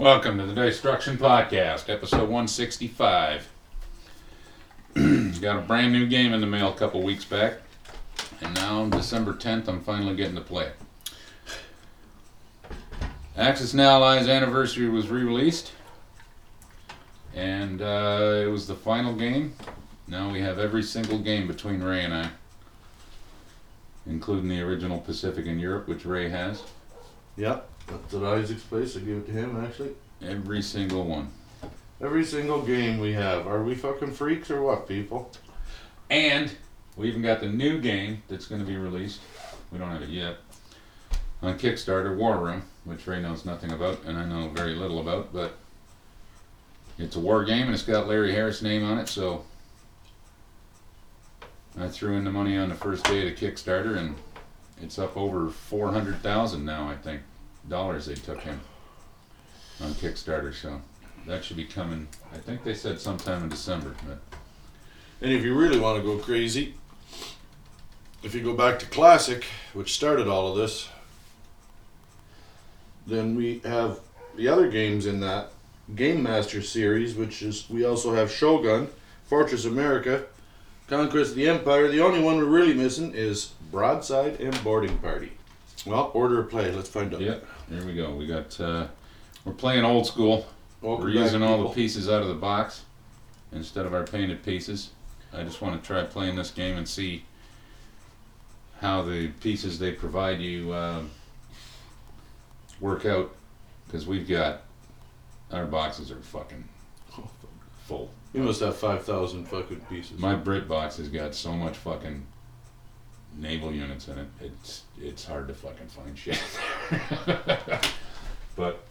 Welcome to the Destruction Podcast, episode 165. Got a brand new game in the mail a couple weeks back, and now December 10th, I'm finally getting to play it. Axis and Allies Anniversary was re released, and uh, it was the final game. Now we have every single game between Ray and I, including the original Pacific and Europe, which Ray has. Yeah, that's at Isaac's place. I gave it to him actually. Every single one. Every single game we have. Are we fucking freaks or what, people? And we even got the new game that's going to be released. We don't have it yet. On Kickstarter, War Room, which Ray knows nothing about, and I know very little about, but it's a war game and it's got Larry Harris' name on it, so I threw in the money on the first day of the Kickstarter, and it's up over four hundred thousand now. I think dollars they took in on Kickstarter, so that should be coming. I think they said sometime in December, but And if you really want to go crazy, if you go back to Classic, which started all of this, then we have the other games in that Game Master series, which is we also have Shogun, Fortress America, Conquest of the Empire. The only one we're really missing is Broadside and Boarding Party. Well, order of play. Let's find out. Yep, there we go. We got uh, we're playing old school. Welcome we're back, using all the pieces out of the box instead of our painted pieces. I just want to try playing this game and see how the pieces they provide you uh, work out because we've got our boxes are fucking full. You must have five thousand fucking pieces. My Brit box has got so much fucking naval units in it. It's it's hard to fucking find shit. but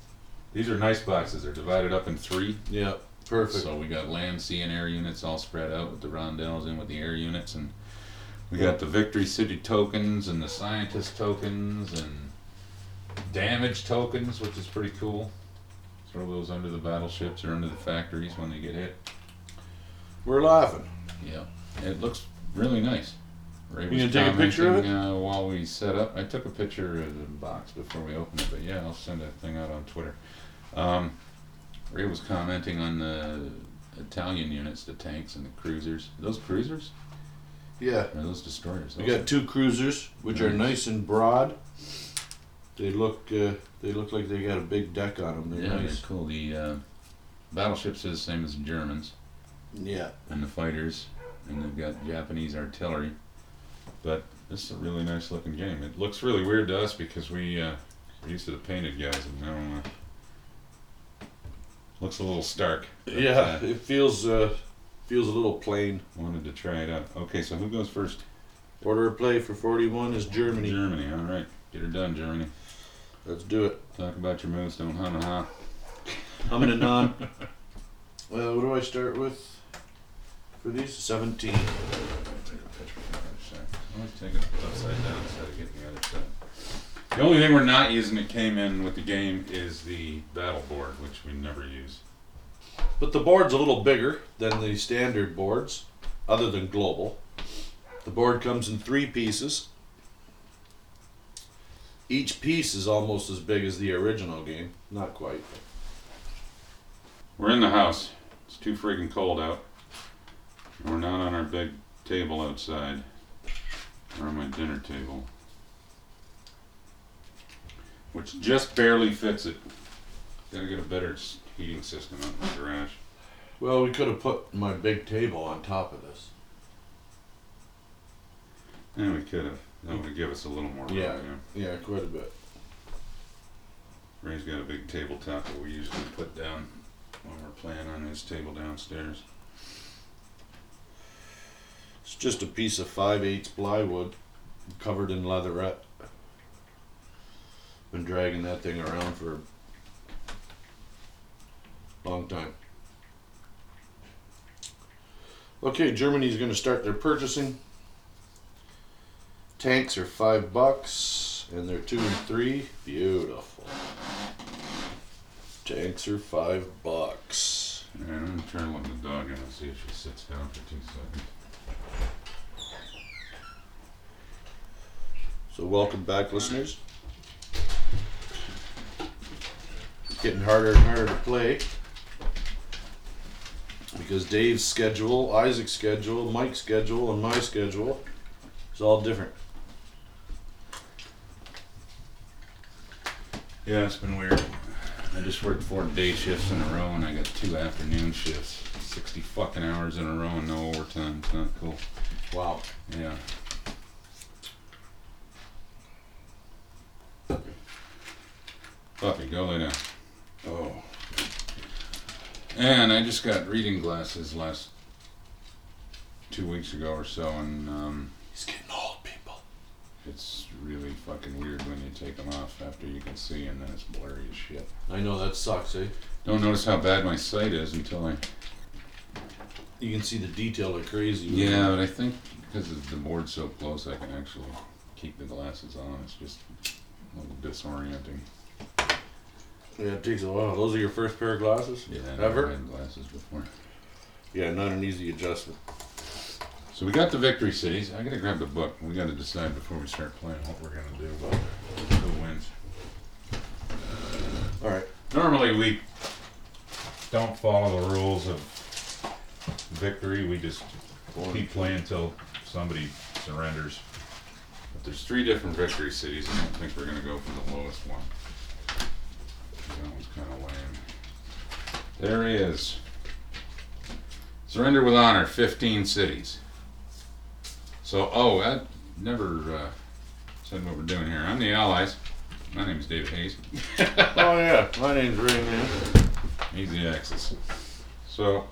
these are nice boxes. They're divided up in three. yeah, perfect. So we got land, sea, and air units all spread out with the roundels in with the air units, and we got the victory city tokens and the scientist tokens and damage tokens, which is pretty cool. Throw those under the battleships or under the factories when they get hit. We're laughing. Yeah, it looks really nice. Ray You was gonna take a picture of it? commenting, Uh, while we set up, I took a picture of the box before we opened it, but yeah, I'll send that thing out on Twitter. Um, Ray was commenting on the Italian units, the tanks and the cruisers. Are those cruisers? Yeah. Or are those destroyers? We got two cruisers, which are Nice. nice and broad. They look, uh, they look like they got a big deck on them. They're yeah, nice. they're cool. The uh, battleships is the same as the Germans, Yeah. and the fighters, and they've got Japanese artillery. But this is a really nice looking game. It looks really weird to us because we uh, we're used to the painted guys, and now uh, looks a little stark. But, Yeah. uh, It feels, uh, feels a little plain. wanted to try it out. Okay, so who goes first? Order of play for 41 is Germany. Germany. All right, get her done, Germany. Let's do it. Talk about your moves, don't hum and ha. I'm in a non. well, what do I start with for these? 17. Take a picture from the other side. I always take it upside down instead of getting the other side. The only thing we're not using that came in with the game is the battle board, which we never use. But the board's a little bigger than the standard boards, other than global. The board comes in three pieces. Each piece is almost as big as the original game. Not quite. We're in the house. It's too friggin' cold out. We're not on our big table outside. On my dinner table. Which just barely fits it. Gotta get a better s- heating system out in the garage. Well, we could have put my big table on top of this. Yeah, we could have. That would give us a little more room. Yeah. yeah. Yeah, quite a bit. Ray's got a big tabletop that we usually put down when we're playing on his table downstairs. It's just a piece of 5 eighths plywood covered in leatherette. Been dragging that thing around for a long time. Okay, Germany's going to start their purchasing. Tanks are five bucks, and they're two and three. Beautiful. Tanks are five bucks. And I'm gonna to let the dog in and see if she sits down for two seconds. So, welcome back, listeners. It's getting harder and harder to play because Dave's schedule, Isaac's schedule, Mike's schedule, and my schedule is all different. Yeah, it's been weird. I just worked four day shifts in a row and I got two afternoon shifts. 60 fucking hours in a row and no overtime. It's not cool. Wow. Yeah. Puppy, go lay down. Oh. And I just got reading glasses last two weeks ago or so, and um, He's getting old, people. it's really fucking weird when you take them off after you can see, and then it's blurry as shit. I know that sucks, eh? Don't notice how bad my sight is until I. You can see the detail like crazy. Yeah, but I think because the board's so close, I can actually keep the glasses on. It's just a little disorienting. Yeah, it takes a while. Those are your first pair of glasses? Yeah, I Ever? never had glasses before. Yeah, not an easy adjustment. So we got the victory cities. I gotta grab the book. We gotta decide before we start playing what we're gonna do about who wins. All right. Normally we don't follow the rules of victory. We just keep playing until somebody surrenders. But there's three different victory cities. I don't think we're gonna go for the lowest one. That one's kind of lame. There he is. Surrender with honor, 15 cities. So, oh, I never uh, said what we're doing here. I'm the Allies. My name is David Hayes. oh yeah, my name's Ray Man. He's the Axis. So,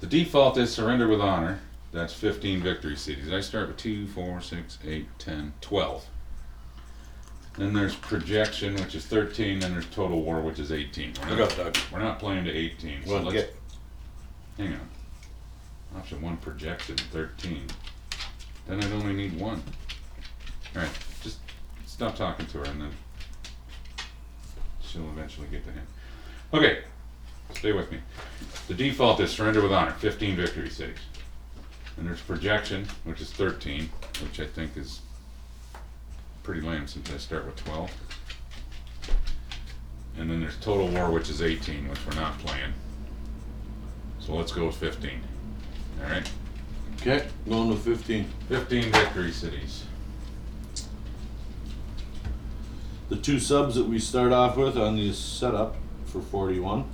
the default is surrender with honor. That's 15 victory cities. I start with 2, 4, 6, 8, 10, 12. Then there's projection, which is 13. Then there's total war, which is 18. We're Look not, up, Doug. we're not playing to 18. So Well, let's, get hang on. Option 1, projection, 13. Then I'd only need one. Alright, just stop talking to her and then she'll eventually get to him. Okay, stay with me. The default is surrender with honor, 15 victory cities. And there's projection, which is 13, which I think is pretty lame since I start with 12. And then there's total war, which is 18, which we're not playing. So let's go with 15. All right, okay. Going with 15. 15 victory cities. The two subs that we start off with on the setup for 41.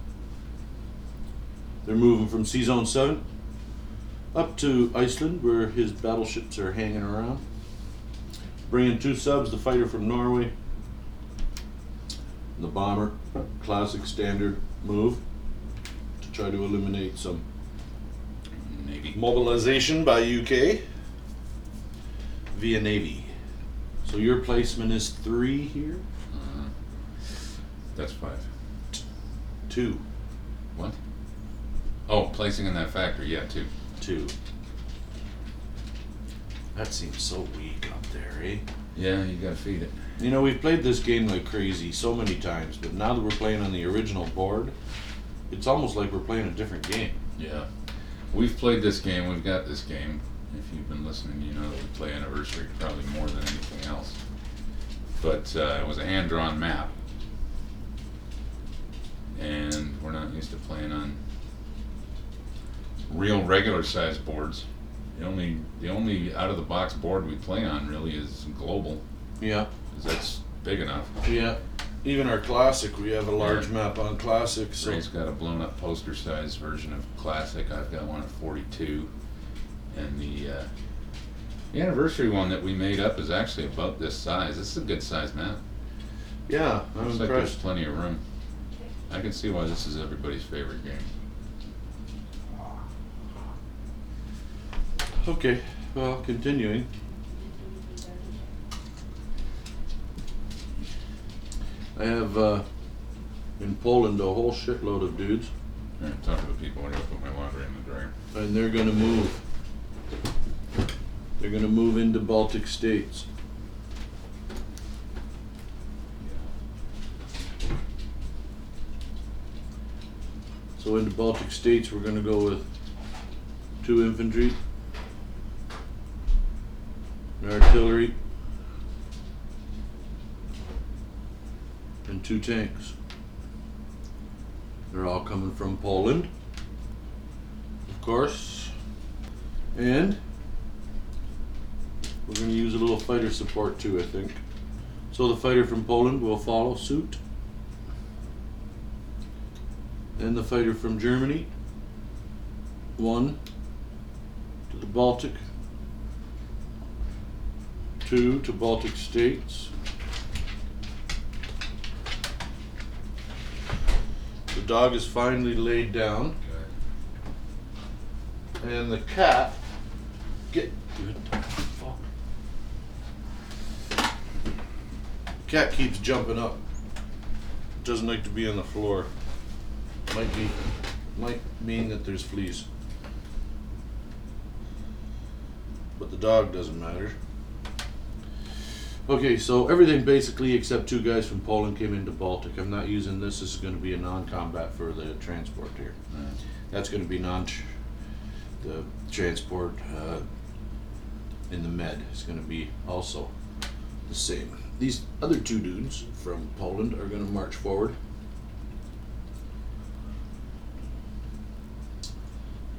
They're moving from Sea Zone 7 up to Iceland, where his battleships are hanging around. Bringing two subs, the fighter from Norway, the bomber, classic standard move to try to eliminate some Navy. mobilization by UK via Navy. So your placement is three here? Uh, that's five. Two. Oh, placing in that factory, yeah, two. Two. That seems so weak up there, eh? Yeah, you gotta feed it. You know, we've played this game like crazy so many times, but now that we're playing on the original board, it's almost like we're playing a different game. Yeah. We've played this game, we've got this game. If you've been listening, you know that we play Anniversary probably more than anything else. But uh, it was a hand drawn map. And we're not used to playing on real regular size boards. The only the only out of the box board we play on really is global, Yeah. 'cause that's big enough. Yeah. Even our classic, we have a large map on classic, so Ray's got a blown up poster size version of Classic. I've got one at 42. And the, uh, the anniversary one that we made up is actually about this size. This is a good size map. yeah, I'm Looks like there's impressed. plenty of room. I can see why this is everybody's favorite game. Okay, well, continuing. I have uh, in Poland a whole shitload of dudes, talk to the people when I put my laundry in the dryer. and they're gonna move. They're gonna move into Baltic states. So into Baltic states, we're gonna go with two infantry, an artillery, and two tanks. They're all coming from Poland, of course. And we're going to use a little fighter support too, I think. So the fighter from Poland will follow suit. And the fighter from Germany. One to the Baltic. Two to Baltic states. The dog is finally laid down. And the cat get good. Fuck. Cat keeps jumping up. Doesn't like to be on the floor. Might be might mean that there's fleas. But the dog doesn't matter. Okay, so everything basically except two guys from Poland came into Baltic. I'm not using this. This is going to be a non-combat for the transport here. Alright. That's going to be non. The transport uh, in the med is going to be also the same. These other two dudes from Poland are going to march forward.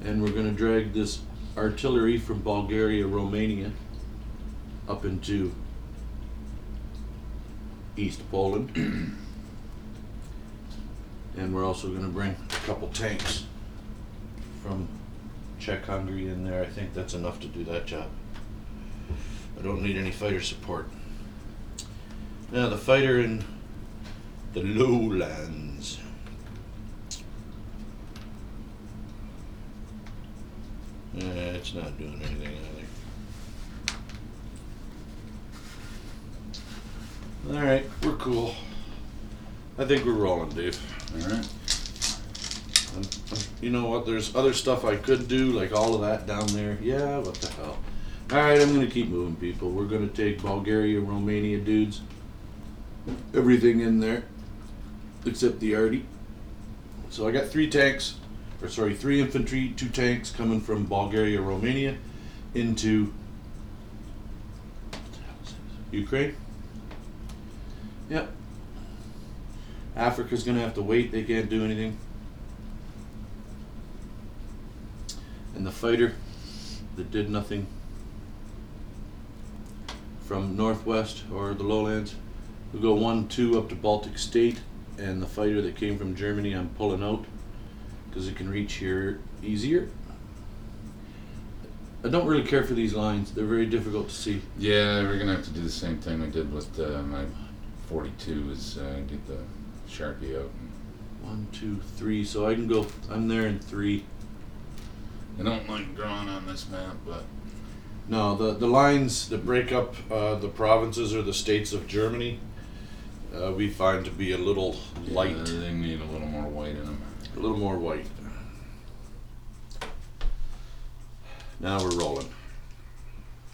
And we're going to drag this artillery from Bulgaria, Romania up into East Poland. and we're also going to bring a couple tanks from Czech Hungary in there. I think that's enough to do that job. I don't need any fighter support. Now, the fighter in the lowlands. Eh, it's not doing anything, I think. Alright, we're cool. I think we're rolling, Dave. Alright. Um, um, You know what? There's other stuff I could do, like all of that down there. Yeah, what the hell? All right, I'm gonna keep moving, people. We're gonna take Bulgaria, Romania dudes, everything in there, except the arty. So I got three tanks, or sorry, three infantry, two tanks coming from Bulgaria, Romania, into what the hell is this? Ukraine. Yep. Africa's gonna have to wait. They can't do anything. and the fighter that did nothing from northwest or the lowlands we go one two up to baltic state and the fighter that came from germany i'm pulling out because it can reach here easier i don't really care for these lines they're very difficult to see Yeah, we're gonna have to do the same thing we did with uh, my 42 is uh, get the Sharpie out. one two three so i can go i'm there in three I don't like drawing on this map, but no the, the lines that break up uh, the provinces or the states of germany uh, we find to be a little light they need a little more white in them. A little more white. Now we're rolling.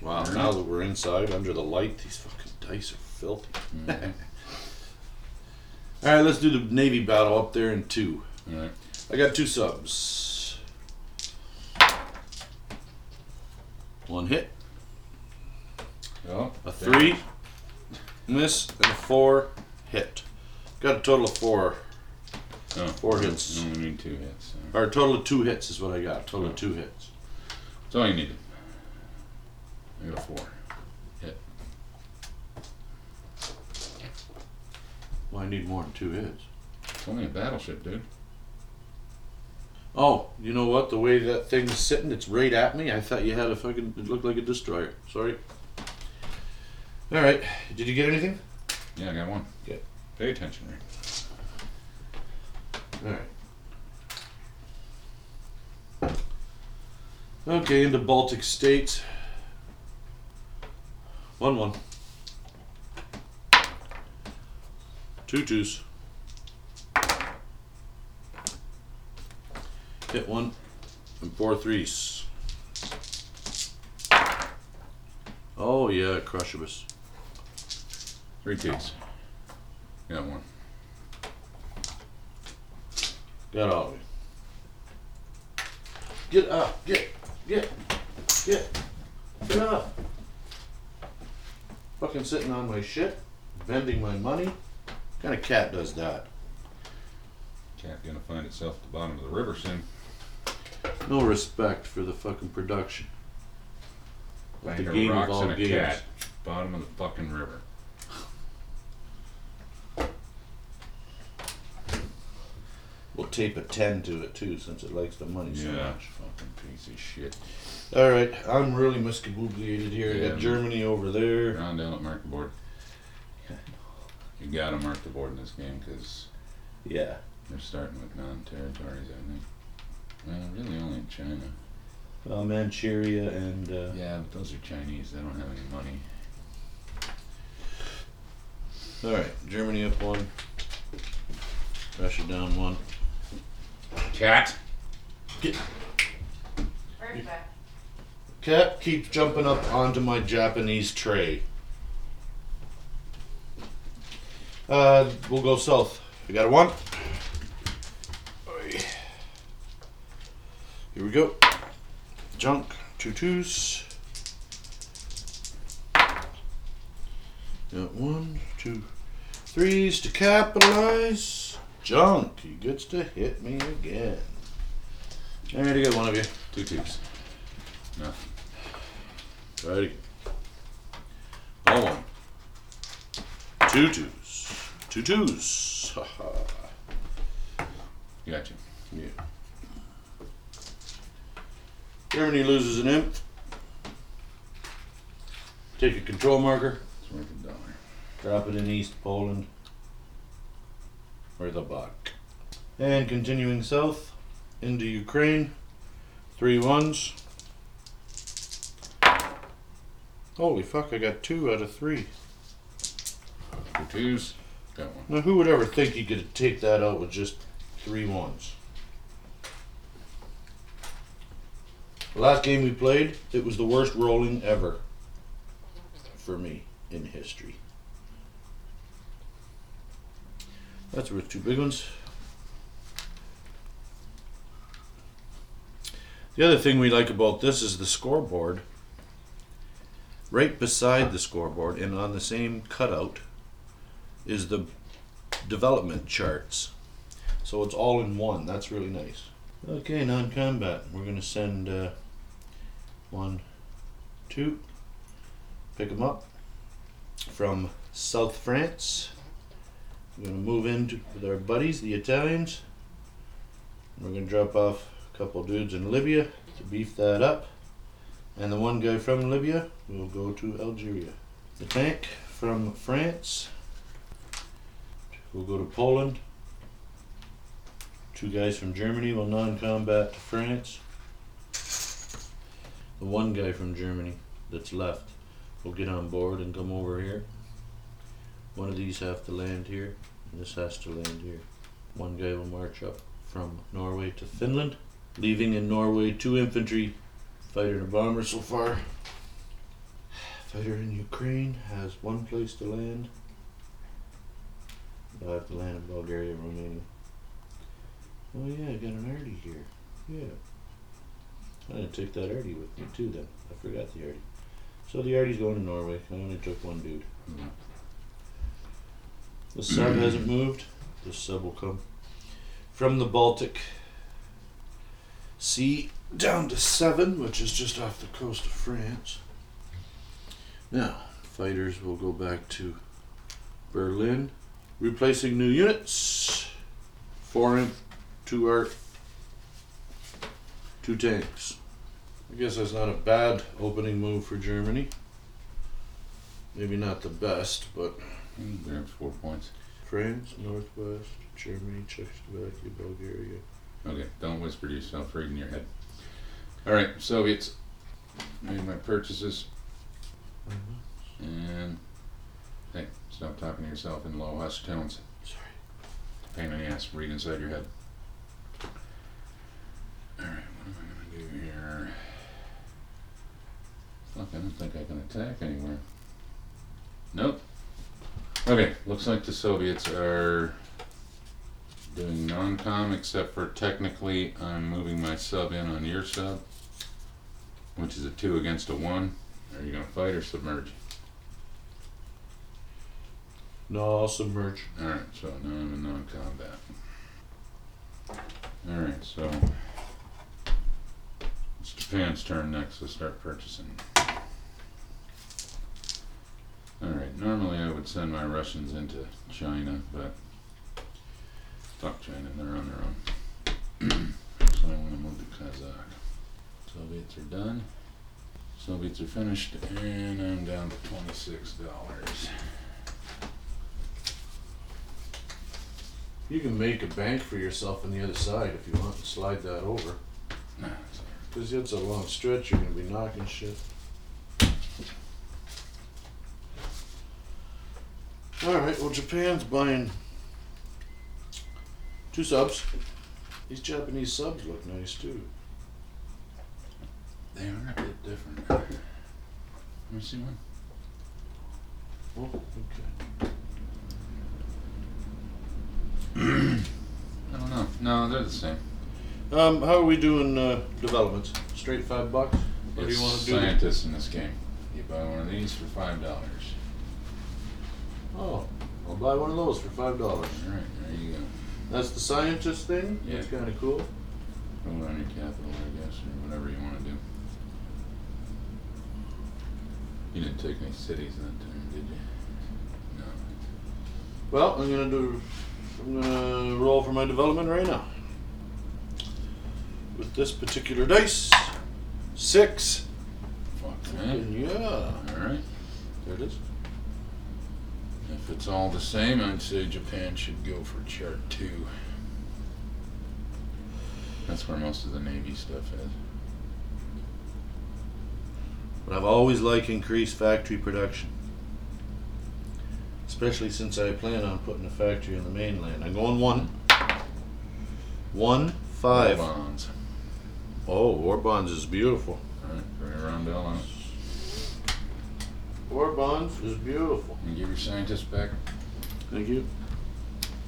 Wow, now that we're inside under the light, these fucking dice are filthy. Mhm. Alright, let's do the Navy battle up there in two. Alright. I got two subs. One hit, Oh, a three, miss, and a four, hit. Got a total of four. Oh, Four hits. Only need two hits. So. Or a total of two hits is what I got. Total of two hits. That's all you needed. I got a four. Well, I need more than two hits. It's only a battleship, dude. Oh, you know what? The way that thing's sitting, it's right at me. I thought you had a fucking. It looked like a destroyer. Sorry. All right. Did you get anything? Yeah, I got one. Good. Pay attention, Rick. All right. Okay, into Baltic states. One one. Two twos. Hit one and four threes. Oh yeah, Crushibus. Three twos. Got one. Got all of it. Get up, get, get, get, get up. Fucking sitting on my shit, bending my money. What kind of cat does that? cat gonna find itself at the bottom of the river soon. No respect for the fucking production. Of the of game of rocks all and a games. cat. Bottom of the fucking river. We'll tape a 10 to it too since it likes the money so Yeah. much. Fucking piece of shit. Alright, I'm really miscabooblated here. I Yeah. got Germany over there. Round down at mark the board. You gotta mark the board in this game because Yeah. they're starting with non-territories, I think. Well, really only China. Well, Manchuria and. Uh, Yeah, but those are Chinese. They don't have any money. Alright, Germany up one. Russia down one. Cat. Right. Cat keeps jumping up onto my Japanese tray. Uh, we'll go south. We got a one. Here we go. Junk. Two twos. Got one, two, threes to capitalize. Junk. He gets to hit me again. I got one of you. Two twos. Nothing. Righty. All one. Two twos. Two twos. Ha ha. Gotcha. Yeah. Germany loses an imp. Take a control marker. It's worth a dollar. Drop it in East Poland. Or the buck. And continuing south into Ukraine. Three ones. Holy fuck, I got two out of three. Two twos. Got one. Now, who would ever think you could take that out with just three ones? The last game we played, it was the worst rolling ever for me in history. That's worth two big ones. The other thing we like about this is the scoreboard. Right beside the scoreboard and on the same cutout is the development charts. So it's all in one. That's really nice. Okay, non-combat. We're gonna send uh, one, two. Pick them up from South France. We're gonna move in with our buddies, the Italians. We're gonna drop off a couple dudes in Libya to beef that up. And the one guy from Libya will go to Algeria. The tank from France We'll go to Poland. Two guys from Germany will non-combat to France. The one guy from Germany that's left will get on board and come over here. One of these have to land here, and this has to land here. One guy will march up from Norway to Finland, leaving in Norway two infantry, fighter and a bomber so far. Fighter in Ukraine has one place to land. They'll have to land in Bulgaria, and Romania. Oh yeah, I got an Artie here. Yeah. I didn't take that Artie with me too then. I forgot the Artie. So the Artie's going to Norway. I only took one dude. Mhm. The sub hasn't moved. The sub will come from the Baltic Sea down to seven, which is just off the coast of France. Now, fighters will go back to Berlin, replacing new units. Four imp, two art, two tanks. I guess that's not a bad opening move for Germany. Maybe not the best, but He grabs four points. France, Northwest, Germany, Czechoslovakia, Bulgaria. Okay, don't whisper to yourself, read in your head. Alright, Soviets. Made my purchases. And. Hey, stop talking to yourself in low hush tones. Sorry. Pain in the ass, read inside your head. Alright, what am I gonna do here? Fuck, I don't think I can attack anywhere. Nope. Okay, looks like the Soviets are doing non-com except for technically I'm moving my sub in on your sub, which is a two against a one. Are you gonna fight or submerge? No, I'll submerge. Alright, so now I'm in non-combat. Alright, so. It's Japan's turn next to start purchasing. Alright, normally I would send my Russians into China, but. Fuck China, they're on their own. So I'm gonna move to Kazakh. Soviets are done. Soviets are finished, and I'm down to twenty-six dollars. You can make a bank for yourself on the other side if you want and slide that over. Nah, Because it's a long stretch, you're gonna be knocking shit. Alright, well Japan's buying two subs. These Japanese subs look nice too. They are a bit different. Let me see one. Oh, okay. I don't know. No, they're the same. Um, how are we doing uh, developments? Straight five bucks? What do you want to do? scientists in this game. You buy one of these for five dollars. Oh, I'll buy one of those for five dollars. All right, there you go. That's the scientist thing? That's Yeah. kinda cool. Vote on your capital, I guess, or whatever you want to do. You didn't take any cities that time, did you? No. Well, I'm gonna do, I'm gonna roll for my development right now. With this particular dice, six. Fuck, man. Yeah, All right. there it is. If it's all the same, I'd say Japan should go for chart two. That's where most of the Navy stuff is. But I've always liked increased factory production. Especially since I plan on putting a factory on the mainland. I'm going one. One, five. Bonds. Oh, War Bonds is beautiful. All right, put a roundel on it. War Bonds is beautiful. And give your scientists back. Thank you.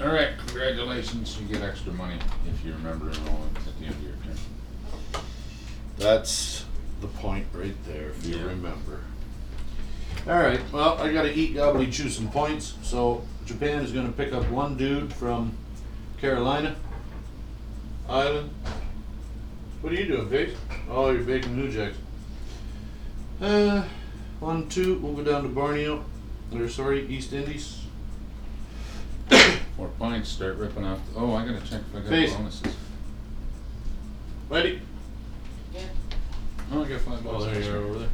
All right, congratulations. You get extra money if you remember to roll it at the end of your turn. That's the point right there, if you Yeah. remember. Alright, well, I gotta eat gobbly chew some points, so Japan is gonna pick up one dude from Carolina Island. What are you doing, Paige? Oh, you're baking New Jacks. Uh, one, two, we'll go down to Borneo, or sorry, East Indies. Four points, start ripping off. Oh, I gotta check if I got Face. bonuses. Ready? Oh, I got five Oh, bonuses. there you are over there.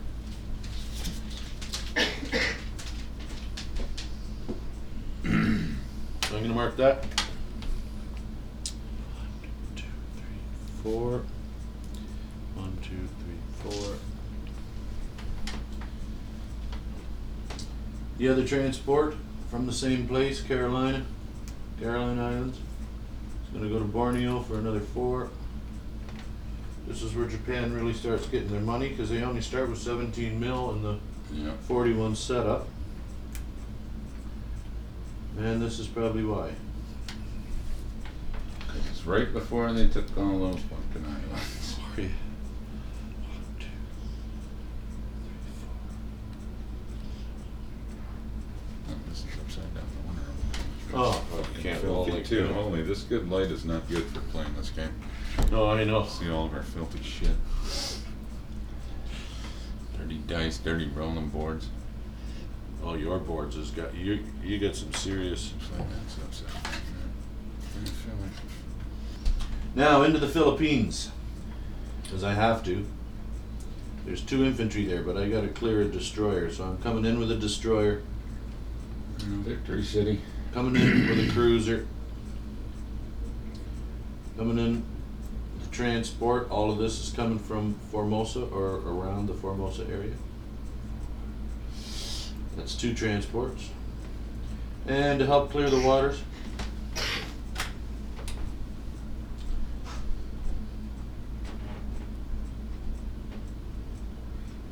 Gonna mark that. One, two, three, four. One, two, three, four. The other transport from the same place, Carolina, Caroline Islands. It's gonna go to Borneo for another four. This is where Japan really starts getting their money because they only start with 17 mil in the Yeah. 41 setup. And this is probably why. It's right before they took all those fucking islands. Sorry. One, two, Oh, this is upside down. No wonder Oh, Fucking can't roll like too. Holy, this good light is not good for playing this game. No, I know. See all of our filthy shit. Dirty dice, dirty rolling boards. Oh, your boards has got you. You get some serious. Looks that's upside down. yeah. I Now into the Philippines, because I have to. There's two infantry there, but I got to clear a destroyer, so I'm coming in with a destroyer, Victory City. coming in with a cruiser, coming in with transport. All of this is coming from Formosa or around the Formosa area. That's two transports. And to help clear the waters,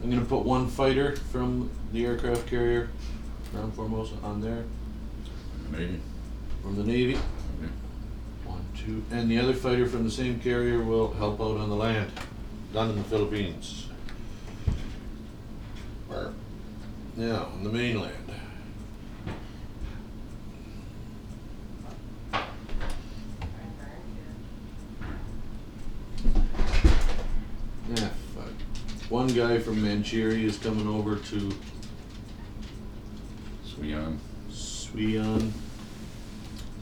I'm gonna put one fighter from the aircraft carrier around Formosa on there, Maybe. from the Navy. Okay. One, two, and the other fighter from the same carrier will help out on the land, down in the Philippines. Now, on the mainland. Yeah, fuck. One guy from Manchuria is coming over to Sweon. Suiyuan.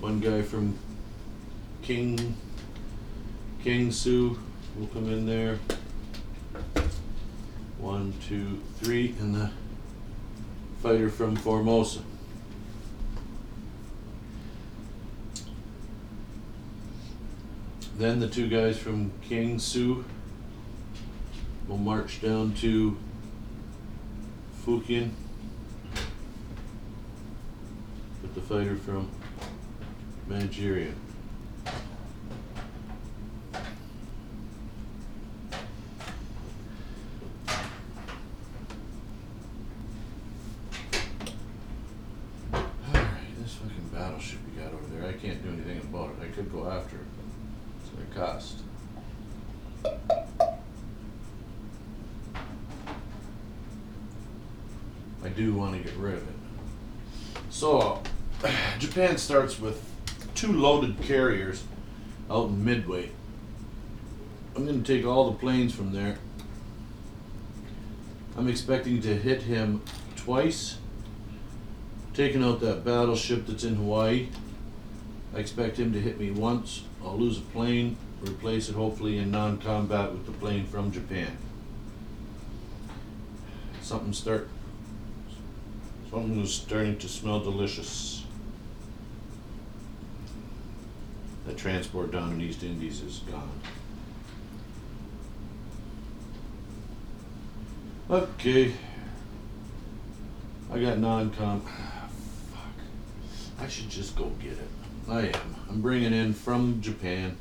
One guy from King Kiangsu will come in there. One, two, three, and the fighter from Formosa. Then the two guys from Kiangsu will march down to Fukien with the fighter from Manchuria. Alright, this fucking battleship you got over there, I can't do anything about it. I could go after it. It's gonna cost. I do want to get rid of it. So, Japan starts with two loaded carriers out in Midway. I'm going to take all the planes from there. I'm expecting to hit him twice. Taking out that battleship that's in Hawaii. I expect him to hit me once. I'll lose a plane, replace it hopefully in non combat with the plane from Japan. Something start Something is starting to smell delicious. The transport down in East Indies is gone. Okay. I got non-com. Fuck. I should just go get it. I am. I'm bringing in from Japan.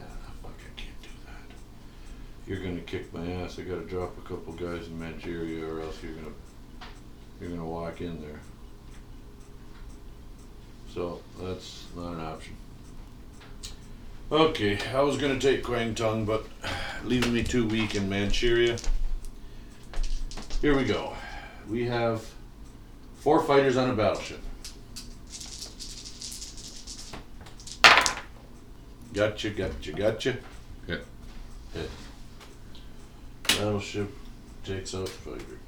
Ah, I can't do that. You're gonna kick my ass. I gotta drop a couple guys in Manchuria, or else you're gonna you're gonna walk in there. So that's not an option. Okay, I was gonna take Kwang Tung, but leaving me too weak in Manchuria. Here we go. We have four fighters on a battleship. Gotcha, gotcha, gotcha. Hit. Hit. Battleship takes out fighter.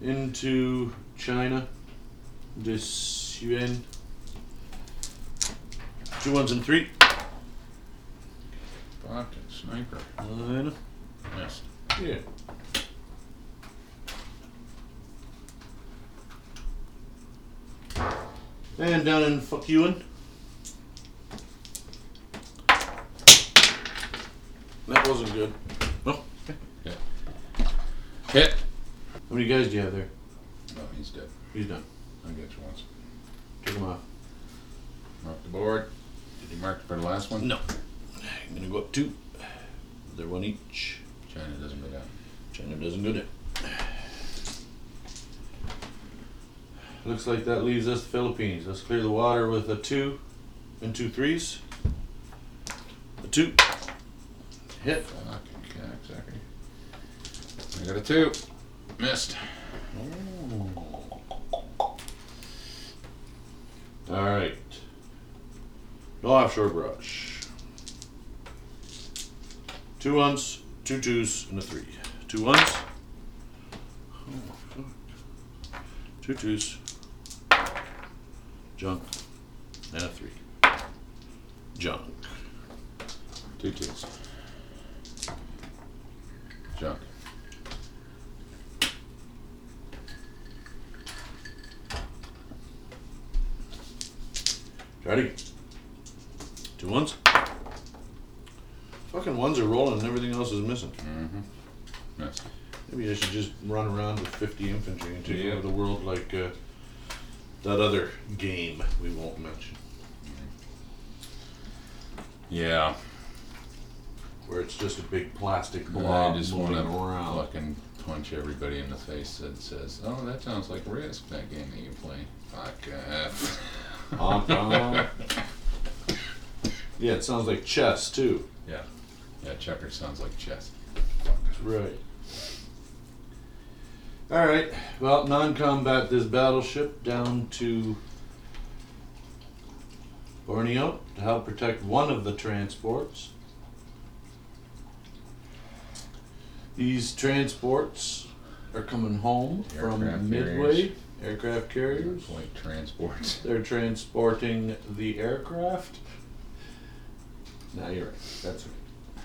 Done. Into China. This Yuan. Two ones and three. Fucking sniper. Nine. Missed. Yeah. And down in fuck Ewan. That wasn't good. Oh, Hit. how many guys do you have there? Oh, he's dead. He's done. I got you once. Take him off. Mark the board. Did you mark for the last one? No. I'm gonna go up two. They're one each. China doesn't go down. China doesn't go down. Looks like that leaves us the Philippines. Let's clear the water with a two and two threes. A two. Hit. Fucking cocksucker. I got a two. Missed. Oh. Alright. No offshore brush. Two ones, two twos, and a three. Two ones. Oh, fuck. Two twos. Junk. And a three. Junk. Two twos. Junk. Ready? Two ones. Fucking ones are rolling and everything else is missing. Mm-hmm. Missed. Maybe I should just run around with 50 infantry and take Yeah. over the world like uh, that other game we won't mention, Yeah. where it's just a big plastic I blob just moving want to around. fucking punch everybody in the face that says, "Oh, that sounds like Risk." That game that you play. Fuck off. Honk, honk. yeah, it sounds like chess too. Yeah. Yeah. Checker sounds like chess. Right. All right. Well, non-combat this battleship down to Borneo to help protect one of the transports. These transports are coming home Aircraft from Midway carriers. Aircraft carriers. Like transports. They're transporting the aircraft. Now you're right. That's right.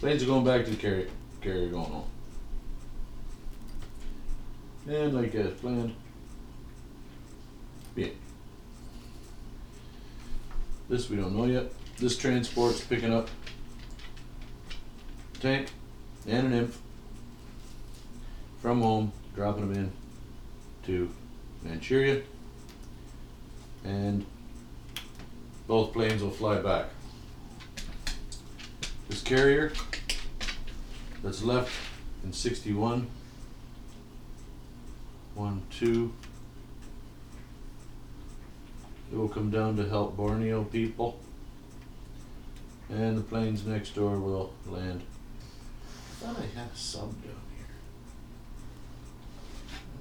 Planes are going back to the carrier. Carrier going home. And like as planned. Yeah. This we don't know yet. This transport's picking up tank and an imp from home, dropping them in to Manchuria, and both planes will fly back. This carrier that's left in 61, 1, 2, it will come down to help Borneo people, and the planes next door will land. I thought I had a sub down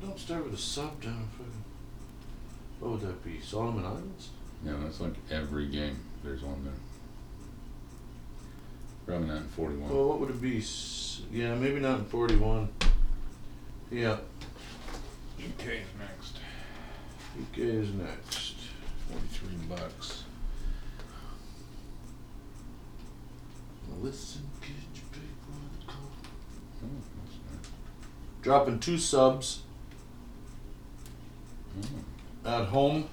don't start with a sub down fucking. What would that be? Solomon Islands? Yeah, that's like every game. There's one there. Probably not in 41. Well, what would it be? Yeah, maybe not in 41. Yeah, UK's next. UK is next. 43 bucks. Listen, kid, you big one call. Oh, that's nice. Dropping two subs at home.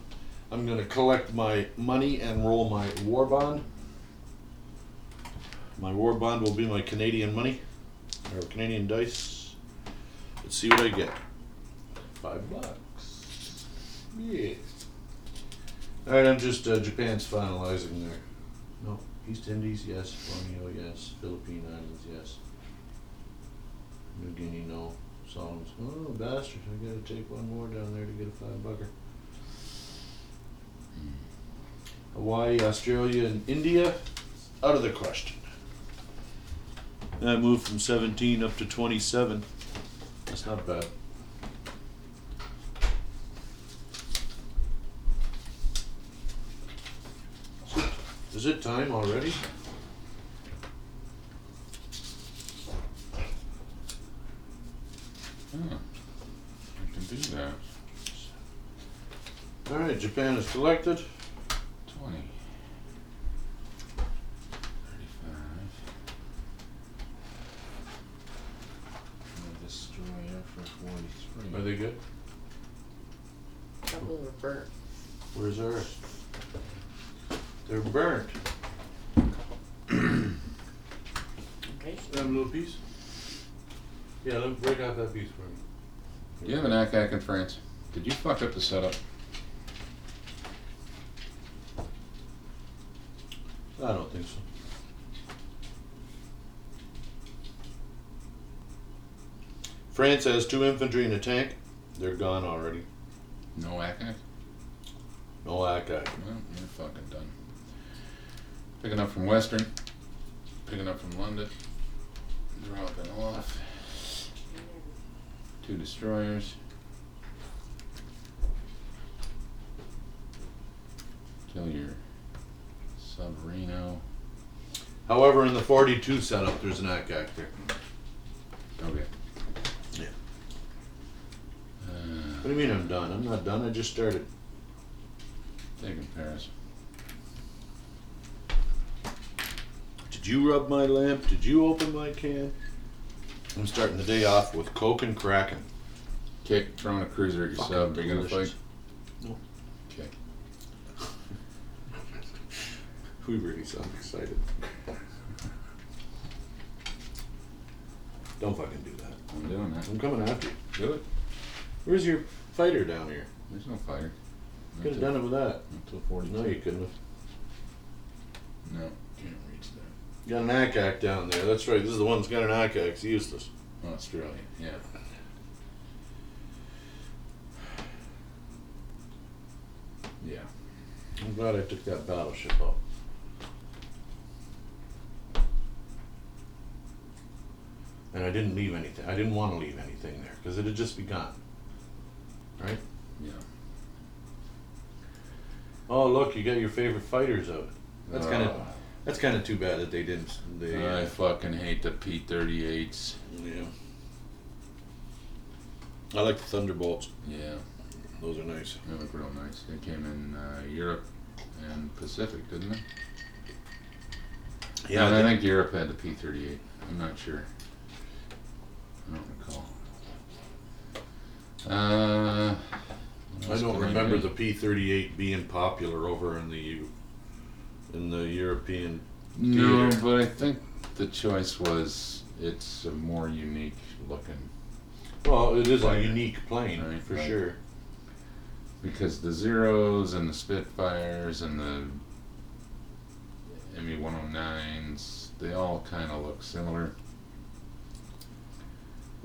I'm going to collect my money and roll my war bond. My war bond will be my Canadian money, or Canadian dice. Let's see what I get. Five bucks. Yeah. Alright, I'm just, uh, Japan's finalizing there. No, East Indies, yes. Borneo, yes. Philippine Islands, yes. New Guinea, no. Solomons, oh, bastard, I gotta take one more down there to get a five bucker. Hawaii, Australia, and India, out of the question. That moved from 17 up to 27. That's not bad. Is it time already? oh. I can do that. Alright, Japan is collected. 20. 35. And a destroyer for 43. Are they good? Couple were burnt. Where's ours? They're burnt. Okay. Have a little piece? Yeah, let me break out that piece for me. Do you have an ACAC in France? Did you fuck up the setup? I don't think so. France has two infantry and a tank. They're gone already. No ACAC? No ACAC. Well, you're fucking done. Picking up from Western. Picking up from London. Dropping off. Two destroyers. Kill your Submarino. However, in the 42 setup, there's an ACAC there. Okay. Yeah. Uh, What do you mean I'm done? I'm not done. I just started. taking Paris. Did you rub my lamp? Did you open my can? I'm starting the day off with Coke and Kraken. Okay, throwing a cruiser at your Fucking sub. Are you gonna delicious. fight? No. Okay. We really sound excited. Don't fucking do that. I'm doing that. I'm coming after you. Do it. Where's your fighter down here? There's no fighter. Could have done it with that. Until 42. No, you couldn't have. No, can't reach that. Got an ACAC down there. That's right. This is the one that's got an ACAC. It's useless. Oh, Australia, yeah. Yeah. I'm glad I took that battleship up. And I didn't leave anything. I didn't want to leave anything there because it had just be gone. Right? Yeah. Oh, look, you got your favorite fighters out. That's kind of Oh, that's kind of too bad that they didn't. They, I uh, fucking hate the P38s. yeah. I like the Thunderbolts. Yeah, Those are nice. they look real nice. They came in uh, Europe and Pacific, didn't they? Yeah, and I think Europe had the P38. I'm not sure. I don't recall. Uh, what I else don't remember do? the P thirty eight being popular over in the U- in the European. No, theater. but I think the choice was it's a more unique looking Well, it is a unique plane Right, for right. sure. because the Zeros and the Spitfires and the ME 109s they all kind of look similar.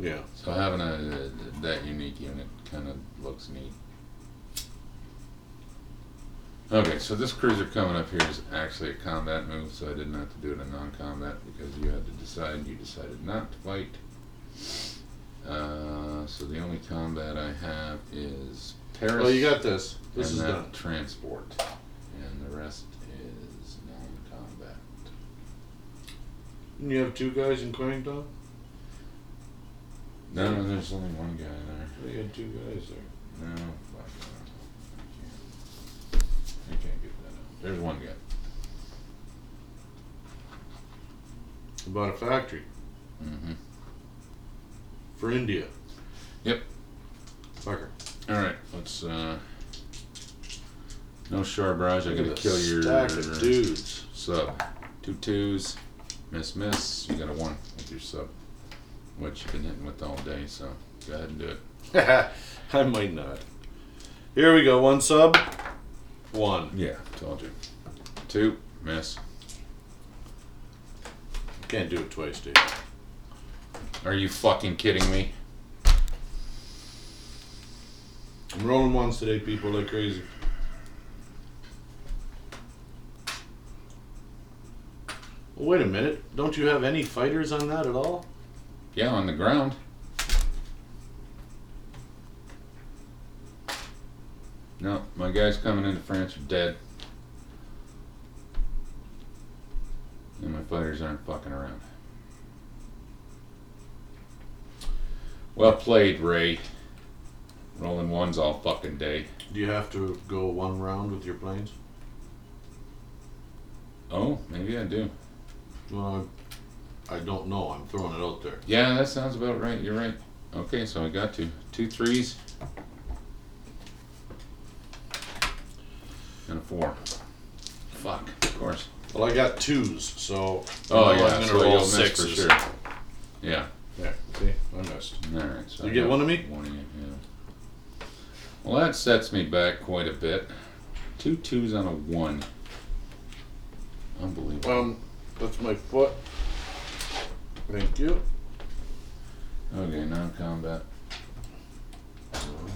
Yeah. So having a that unique unit kind of looks neat. Okay, so this cruiser coming up here is actually a combat move, so I didn't have to do it in non-combat because you had to decide. You decided not to fight. Uh, so the only combat I have is Paris. Well, you got this. This and is that done. transport, and the rest is non-combat. And you have two guys in Kwangtung? No, there's only one guy there. You had two guys there. No, fuck that. I can't. I can't get that out. There's one guy. About a factory Mm-hmm. for India. Yep. Fucker. All right, let's. uh No shore barrage. I Look gotta at the kill your stack of dudes. sub. Two twos. Miss, miss. You got a one with your sub, which you've been hitting with all day. So go ahead and do it. I might not. Here we go. One sub. One. Yeah, told you. Two. Miss. Can't do it twice, dude. Are you fucking kidding me? I'm rolling ones today, people, like crazy. Well, wait a minute. Don't you have any fighters on that at all? Yeah, on the ground. No, my guys coming into France are dead. And my fighters aren't fucking around. Well played, Ray. Rolling ones all fucking day. Do you have to go one round with your planes? Oh, maybe I do. Well, I don't know. I'm throwing it out there. Yeah, that sounds about right. You're right. Okay, so I got two. Two threes. And a four. Fuck, of course. Well, I got twos, so Oh yeah, I'm gonna so roll you'll miss sixes. for sure. Yeah. Yeah, see, I missed. All right. So You I get got one of me? One of you. Yeah. Well, that sets me back quite a bit. Two twos on a one. Unbelievable. Um, that's my foot. Thank you. okay, non-combat.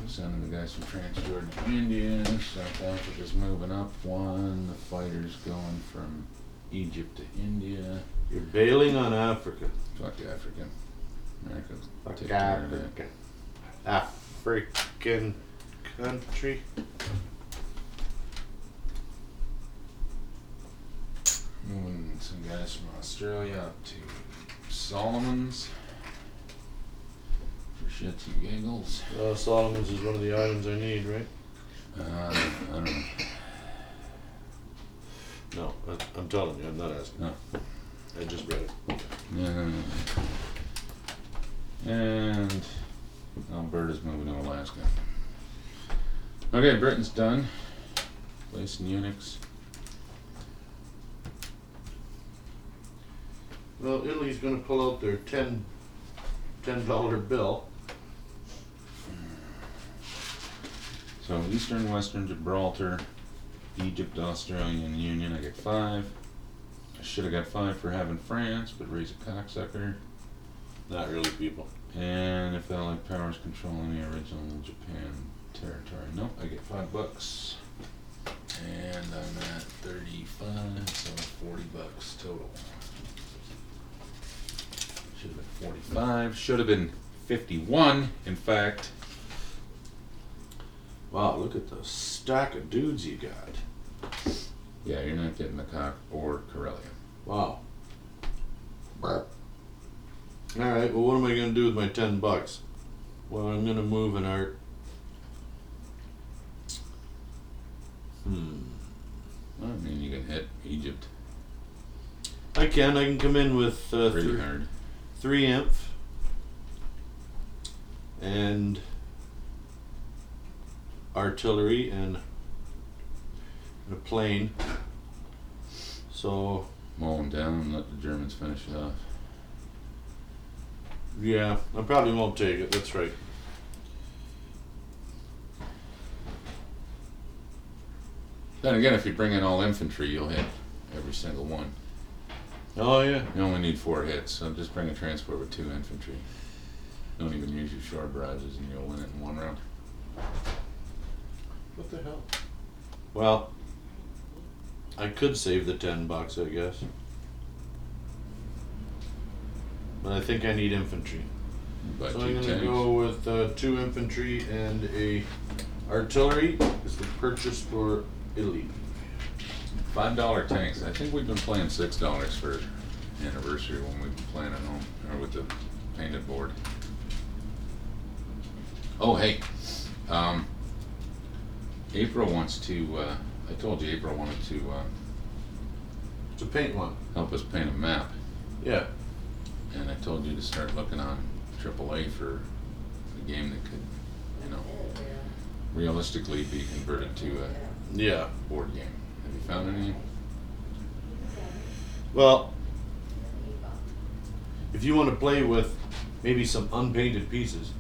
Sending the guys from Transjordan to India. South Africa's moving up one. The fighters going from Egypt to India. You're bailing on Africa. Fuck Africa. America's Fuck take care of that. Africa. African country. Moving some guys from Australia up to Solomon's. For shits and giggles. Uh, Solomon's is one of the items I need, right? Uh, I don't know. No, I- I'm telling you, I'm not asking. No. I just read it. No, no, no. And Alberta's moving to Alaska. Okay, Britain's done. Place in Unix. Well, Italy's gonna pull out their ten, ten dollar bill. So Eastern, Western, Gibraltar, Egypt, Australian Union. I get five. I should have got five for having France, but raise a cocksucker. Not really, people. And if Allied powers control any original Japan territory, nope, I get five bucks. And I'm at thirty-five, so forty bucks total. Should have been forty-five. Should have been fifty-one. In fact, Wow, look at the stack of dudes you got. Yeah, you're not getting the cock or Karelia. Wow. All right. Well, what am I gonna do with my ten bucks? Well, I'm gonna move an art. Hmm. I mean, you can hit Egypt I can. I can come in with uh, three, hard. Three inf and artillery and, and a plane. So Mow them down and let the Germans finish it off. yeah, I probably won't take it. That's right. Then again, if you bring in all infantry, you'll hit every single one. Oh yeah. You only need four hits, so just bring a transport with two infantry. Don't even use your shore barrages and you'll win it in one round. What the hell? Well, I could save the ten bucks, I guess. But I think I need infantry. But so I'm gonna tanks. go with uh, two infantry and a artillery is the purchase for Italy. Five dollar tanks. I think we've been playing six dollars for anniversary when we've been playing at home or with the painted board. Oh hey, um, April wants to. Uh, I told you April wanted to uh, To paint one. help us paint a map, Yeah. and I told you to start looking on AAA for a game that could, you know, realistically be converted to a Yeah. board game. Found any? Well, if you want to play with maybe some unpainted pieces,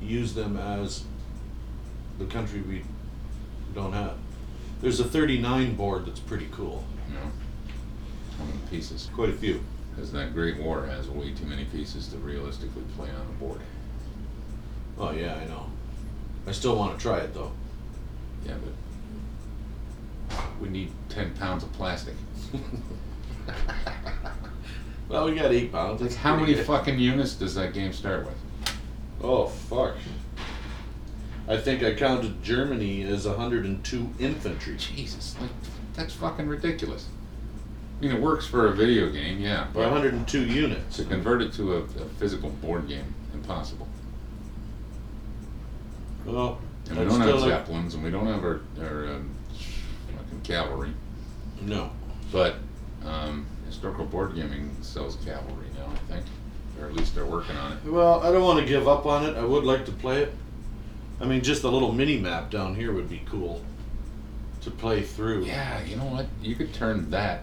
use them as the country we don't have. There's a 39 board that's pretty cool. You know, how many pieces? Quite a few. Because that Great War has way too many pieces to realistically play on a board. Oh yeah, I know. I still want to try it though. Yeah, but we need ten pounds of plastic. Well, we got eight pounds. Like, That's how pretty many good. fucking units does that game start with? Oh fuck. I think I counted Germany as 102 infantry. Jesus, like that's fucking ridiculous. I mean, it works for a video game, yeah, Or but 102 units. to convert it to a, a physical board game, impossible. Well, And we I'd don't have still like- zeppelins, and we don't have our, our um, fucking cavalry. No. But um, historical board gaming sells cavalry now, I think, or at least they're working on it. Well, I don't want to give up on it. I would like to play it. I mean, just a little mini map down here would be cool to play through. Yeah, you know what? You could turn that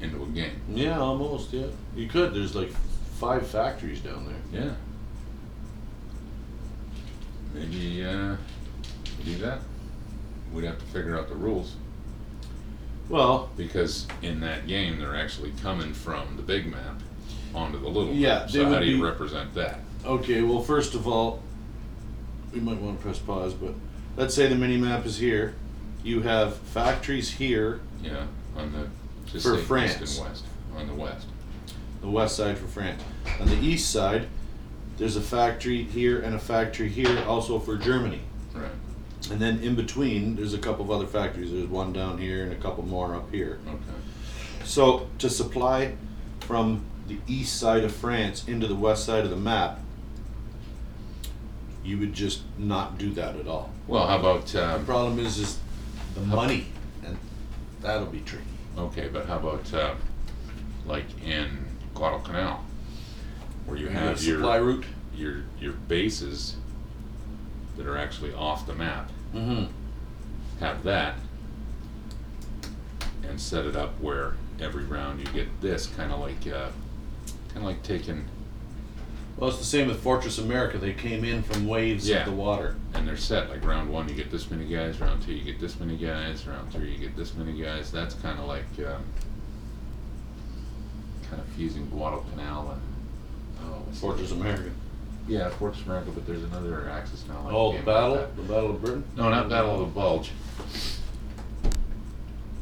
into a game. Yeah, almost. Yeah, you could. There's like five factories down there. Yeah. Maybe uh, do that. We'd have to figure out the rules Well, because in that game they're actually coming from the big map onto the little Yeah, map. So how do you be- represent that? okay. Well, first of all, we might want to press pause, but let's say the mini map is here. You have factories here, Yeah, on the just For say east France. and west. On the west. the west side for France. On the east side, there's a factory here and a factory here, also for Germany. Right. And then in between, there's a couple of other factories. There's one down here and a couple more up here. Okay. So to supply from the east side of France into the west side of the map, you would just not do that at all. Well, how about The um, problem is, is the money, and that'll be tricky. okay, but how about uh, like in Guadalcanal, where you You have your supply route. your your bases that are actually off the map Mm-hmm. have that and set it up where every round you get this kind of like uh, kind of like taking Well, it's the same with Fortress America. They came in from waves Yeah. of the water. and they're set like round one you get this many guys round two you get this many guys round three you get this many guys that's kind of like um, kind of fusing Guadalcanal and oh what's the- Fortress America. Yeah Fortress America but there's another axis now like Oh, the game battle, like that. the Battle of Britain, no not Battle of the Bulge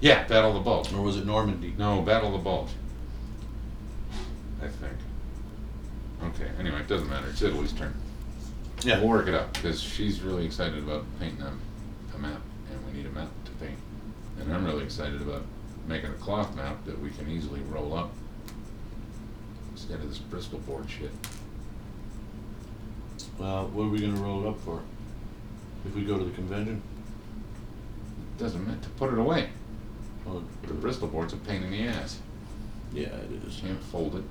yeah Battle of the Bulge or was it Normandy? No, Battle of the Bulge. I think. Okay, anyway, it doesn't matter. It's Italy's turn. Yeah. We'll work it out because she's really excited about painting a, a map and we need a map to paint. And I'm really excited about making a cloth map that we can easily roll up instead of this Bristol board shit. Well, what are we gonna roll it up for? If we go to the convention? Doesn't matter to put it away. Oh, The Bristol board's a pain in the ass. yeah, it is. Can't fold it.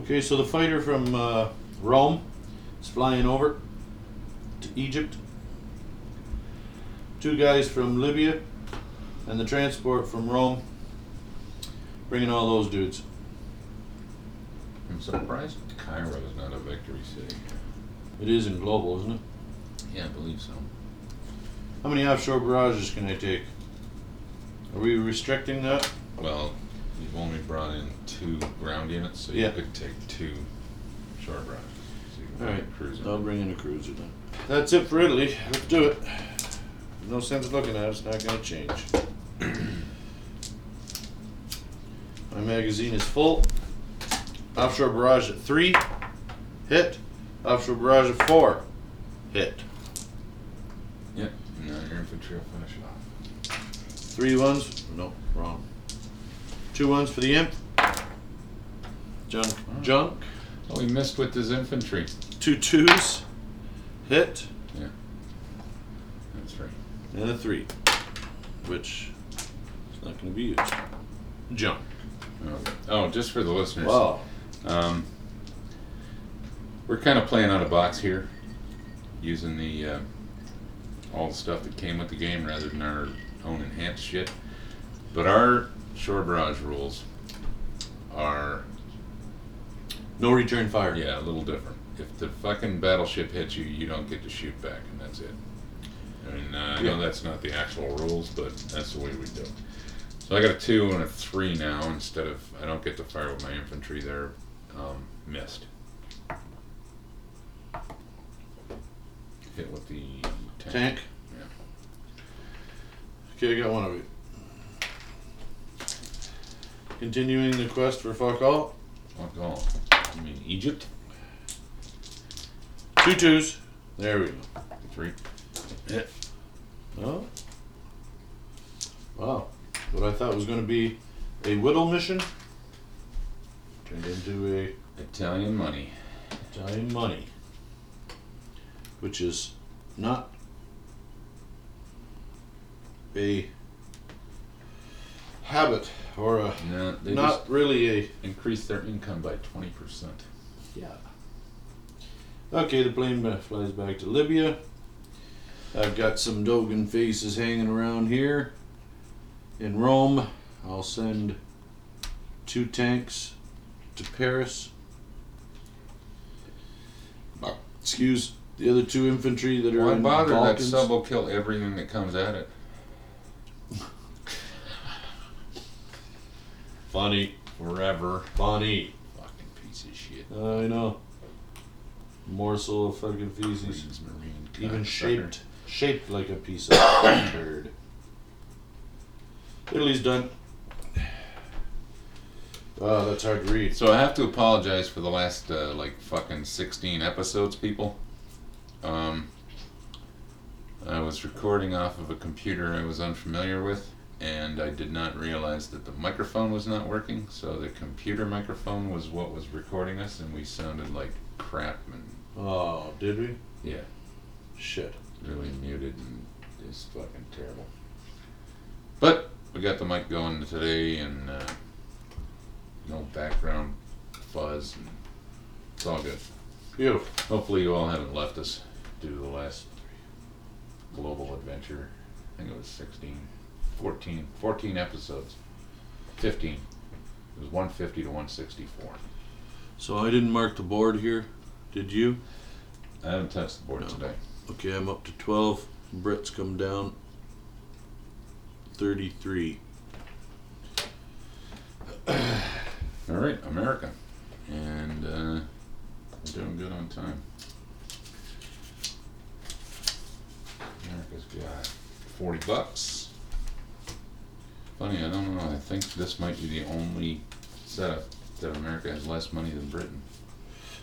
Okay, so the fighter from uh, Rome is flying over to Egypt. Two guys from Libya, and the transport from Rome, bringing all those dudes. I'm surprised Cairo is not a victory city. It is in global, isn't it? Yeah, I believe so. How many offshore barrages can I take? Are we restricting that? Well, you've only brought in two ground units, so Yeah. you could take two shore barrages. So you can All put cruiser. I'll bring in a cruiser then. That's it for Italy. Let's do it. No sense looking at it. It's not going to change. My magazine is full. Offshore barrage at three, hit. Offshore barrage of four, hit. Yep. Now your infantry will finish it off. Three ones. No, wrong. Two ones for the imp. Junk. Junk. Oh, he missed with his infantry. Two twos, hit. Yeah. That's right. and a three, which is not going to be used. Junk. Okay. Oh, just for the listeners. Wow. Um, we're kind of playing out of box here, using the uh, all the stuff that came with the game rather than our own enhanced shit. But our shore barrage rules are No return fire. yeah a little different. If the fucking battleship hits you, you don't get to shoot back, and that's it. I mean, uh, I know that's not the actual rules, but that's the way we do. it. So I got a two and a three now instead of I don't get to fire with my infantry. They're um, missed. Hit with the tank. Tank. Yeah. Okay, I got one of it. Continuing the quest for fuck all. Fuck all. You mean Egypt? Two twos. There we go. Three. Hit. Oh. Wow. What I thought was going to be a whittle mission turned into a Italian money. Italian money, which is not a habit or a No, they not just really a increased their income by twenty percent. yeah. Okay, the plane flies back to Libya. I've got some Dogan faces hanging around here. In Rome, I'll send two tanks to Paris. Excuse the other two infantry that are Why in bother? That Balkans. sub will kill everything that comes at it. Funny, Forever. funny. Fucking piece of shit. I know. Morsel of fucking feces. Queens Marine. Even cocksucker. shaped shaped like a piece of turd. Italy's done. Oh, that's hard to read. So I have to apologize for the last uh, like fucking sixteen episodes, people. Um, I was recording off of a computer I was unfamiliar with, and I did not realize that the microphone was not working. So the computer microphone was what was recording us, and we sounded like crap and Oh, did we? yeah, Shit. really muted and just fucking terrible. But we got the mic going today, and uh, no background fuzz, and it's all good. Beautiful. Hopefully, you all haven't left us to the last global adventure. I think it was 16, 14, 14 episodes. 15. It was 150 to 164. So I didn't mark the board here. Did you? I haven't touched the board No. today. Okay, I'm up to 12. Brett's come down. 33. All right, America. And uh, we're doing good on time. America's got 40 bucks. Funny, I don't know. I think this might be the only setup that America has less money than Britain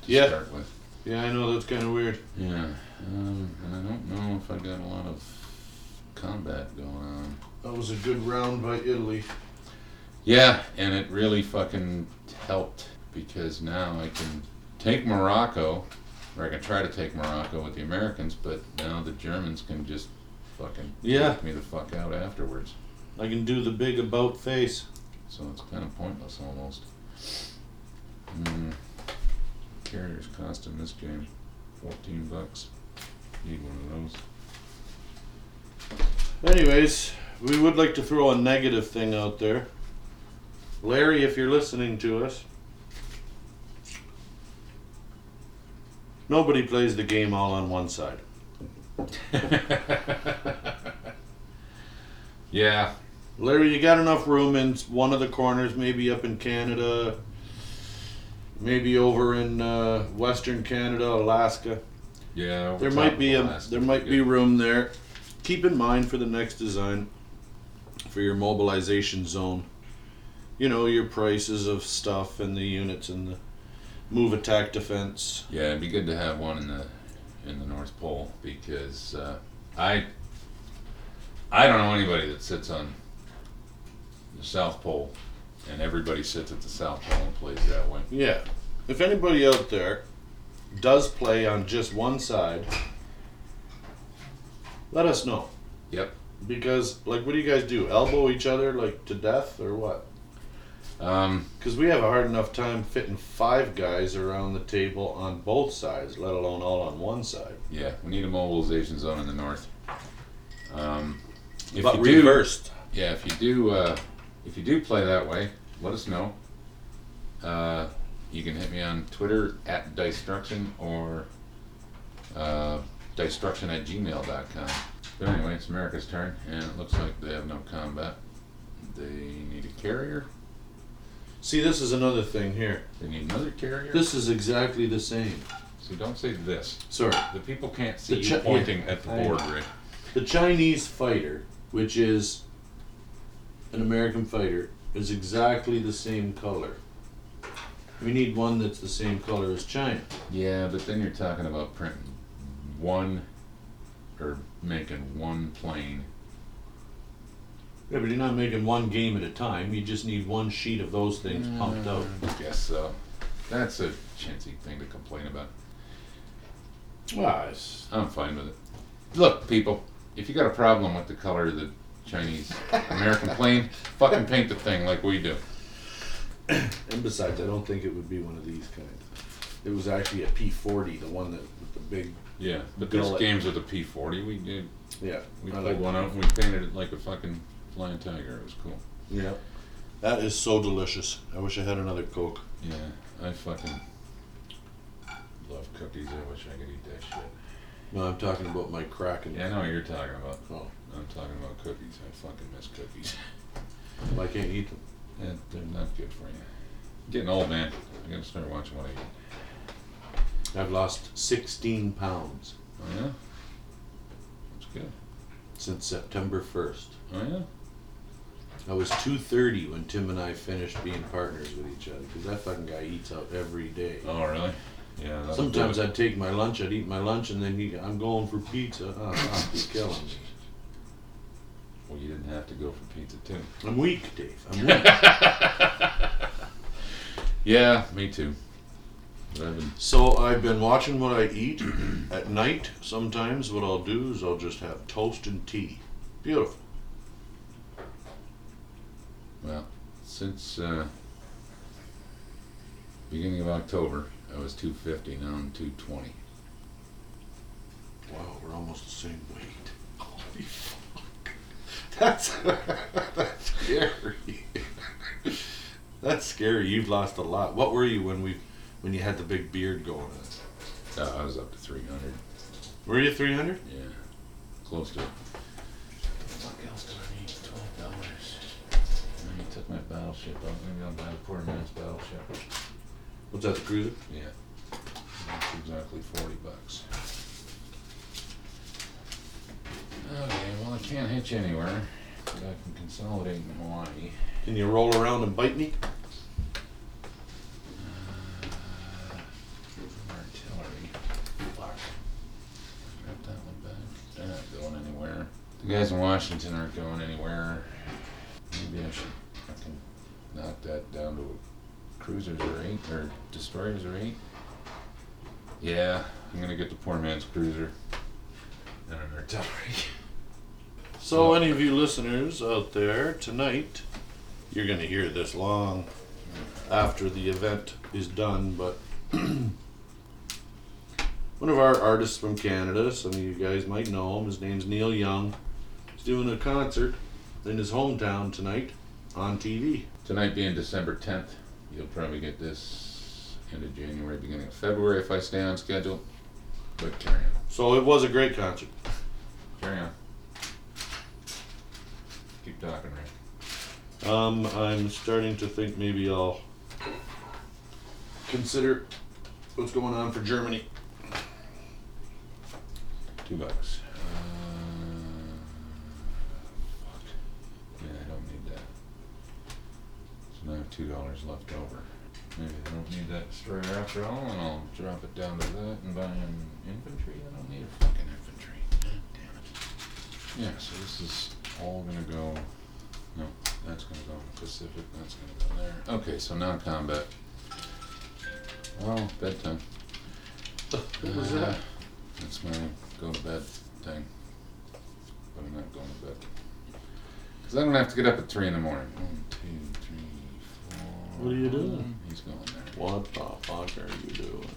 to Yeah. start with. Yeah, I know that's kind of weird. Yeah, um, and I don't know if I got a lot of combat going on. That was a good round by Italy. Yeah, and it really fucking helped because now I can take Morocco, or I can try to take Morocco with the Americans, but now the Germans can just fucking Yeah. take me the fuck out afterwards. I can do the big about face. So it's kind of pointless almost. Mm. Carrier's costing this game fourteen bucks. Need one of those. Anyways, we would like to throw a negative thing out there. Larry, if you're listening to us, nobody plays the game all on one side. yeah, Larry, you got enough room in one of the corners, maybe up in Canada, maybe over in uh, Western Canada, Alaska. yeah. over There might be a there might be room there. Keep in mind for the next design for your mobilization zone. You know your prices of stuff and the units and the move attack defense. Yeah, it'd be good to have one in the in the North Pole because uh, I I don't know anybody that sits on the South Pole, and everybody sits at the South Pole and plays that way. Yeah. If anybody out there does play on just one side, let us know. Yep. Because like what do you guys do? Elbow each other like to death or what? Um, Because we have a hard enough time fitting five guys around the table on both sides, let alone all on one side. yeah, we need a mobilization zone in the north. Um, if but you do, reversed. yeah, if you do, uh, if you do play that way, let us know. Uh, you can hit me on Twitter at Distruction or uh, Distruction at gmail.com. But anyway, it's America's turn, and it looks like they have no combat. They need a carrier. See, this is another thing here. They need another carrier. This is exactly the same. so don't say this. Sorry. The people can't see The you chi- pointing at the I board, know. Rick. The Chinese fighter, which is an American fighter, is exactly the same color. We need one that's the same color as China. Yeah, but then you're talking about printing one or making one plane. Yeah, but you're not making one game at a time. You just need one sheet of those things pumped out. Mm, I guess so. That's a chintzy thing to complain about. Well, it's, I'm fine with it. Look, people, if you got a problem with the color of the Chinese American plane, fucking paint the thing like we do. and besides, I don't think it would be one of these kinds. It was actually a P40, the one that with the big. Yeah, but there's Gullet. games with a P40. We did. Yeah, We I pulled like one out and we painted it like a fucking flying tiger. It was cool. Yeah, that is so delicious. I wish I had another Coke. Yeah, I fucking love cookies. I wish I could eat that shit. No, I'm talking about my Kraken. Yeah, I know what you're talking about. Oh, I'm talking about cookies. I fucking miss cookies. well, I can't eat them. Yeah, they're not good for you. Getting old, man. I gotta start watching what I eat. I've lost 16 pounds Oh yeah, that's good. since September 1st. Oh yeah. I was 230 when Tim and I finished being partners with each other because that fucking guy eats out every day. Oh really? Yeah. that'll Sometimes it. I'd take my lunch, I'd eat my lunch, and then he, I'm going for pizza. Oh, oh, he's killing me. Well, you didn't have to go for pizza too. I'm weak, Dave. I'm weak. Yeah, me too. But I've been. so I've been watching what I eat at night. Sometimes what I'll do is I'll just have toast and tea. Beautiful. Well, since uh, beginning of October, I was 250. Now I'm 220. Wow, we're almost the same weight. Holy fuck. That's, that's scary. that's scary. You've lost a lot. What were you when we when you had the big beard going on? Uh, I was up to 300. Were you 300? Yeah, close to it. What else do I need? Twelve dollars. And you battleship out. Maybe I'll buy the Poor Man's Battleship. What's that, the cruiser? Yeah, that's exactly forty bucks. Okay, well I can't hitch anywhere, but I can consolidate in Hawaii. Can you roll around and bite me? Uh, artillery. Fuck. Grab that one back. They're not going anywhere. You guys in Washington aren't going anywhere. Maybe I should knock that down to cruisers or eight or destroyers or eight. Yeah, I'm gonna get the poor man's cruiser and an artillery. So, any of you listeners out there tonight, you're to hear this long after the event is done, but one of our artists from Canada, some of you guys might know him, his name's Neil Young, he's doing a concert in his hometown tonight on TV. Tonight being December 10th, you'll probably get this end of January, beginning of February if I stay on schedule. But carry on. So, it was a great concert. Carry on. Keep talking, Rick. Um, I'm starting to think maybe I'll consider what's going on for Germany. Two bucks. Have two dollars left over. Maybe I don't need that destroyer after all, and I'll drop it down to that and buy an infantry. I don't need a fucking infantry. God damn it. Yeah, so this is all gonna go. No, that's gonna go in the Pacific. That's gonna go there. Okay, so non-combat. Well, bedtime. What was Uh, that? That's my go to bed thing. But I'm not going to bed. Because I'm going to have to get up at 3 in the morning. One, two, three. What are you doing? He's going there. What the fuck are you doing?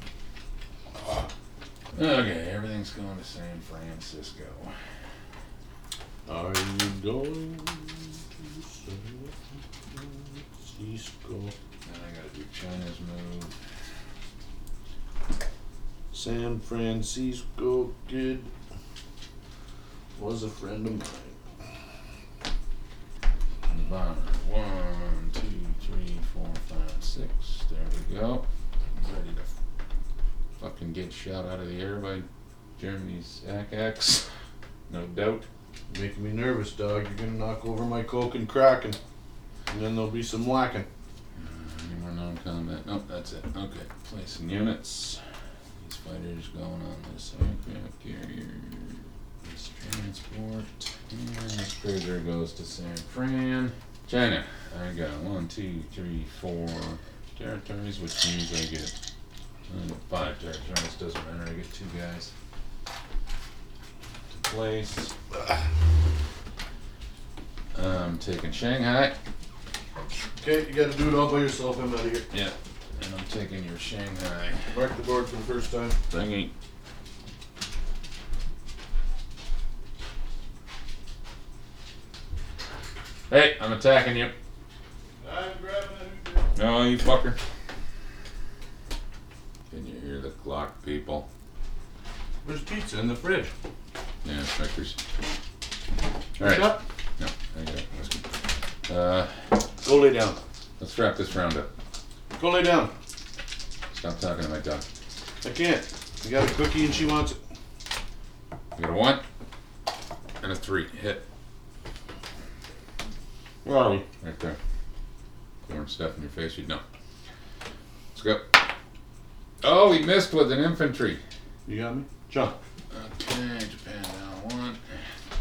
Okay, everything's going to San Francisco. Are you going to San Francisco? Then I got to do China's move. San Francisco kid was a friend of mine. One, two, three, four, five, six. There we go. Ready to fucking get shot out of the air by Germany's ACAX. No doubt. Making me nervous, dog. You're gonna knock over my coke and Kraken, and then there'll be some lacking. Uh, Any more non-combat? Nope, that's it. Okay, placing units. These fighters going on this aircraft carrier. This transport. And this cruiser goes to San Fran. China. I got one, two, three, four territories, which means I get I five territories. Doesn't matter. I get two guys to place. I'm taking Shanghai. Okay, you gotta do it all by yourself. I'm out of here. Yeah, and I'm taking your Shanghai Mark the board for the first time. thingy. Hey, I'm attacking you. I'm grabbing No, you fucker. Can you hear the clock, people? There's pizza in the fridge. Yeah, Snickers. Alright. Shut. No, I got it. Uh, Go lay down. let's wrap this round up. Go lay down. Stop talking to my dog. I can't. I got a cookie and she wants it. We got a one and a three. Hit. Where are we? Right there. Pouring stuff in your face, you'd know. Let's go. Oh, he missed with an infantry. You got me? Jump. Okay, Japan down one.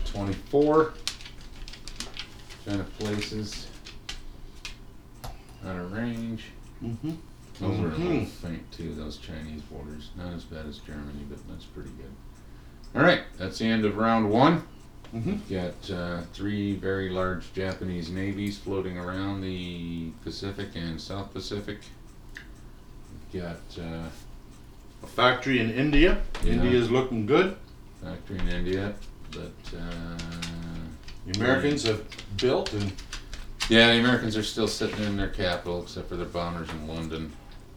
24. China places. Out of range. Mm-hmm. Those are a little Mhm. faint too, those Chinese borders. Not as bad as Germany, but that's pretty good. Alright, that's the end of round one. Mm-hmm. Got uh, three very large Japanese navies floating around the Pacific and South Pacific. You've Got uh, A factory in India. Yeah. India's looking good. factory in India, but uh, The Americans have built and yeah, the Americans are still sitting in their capital, except for their bombers in London.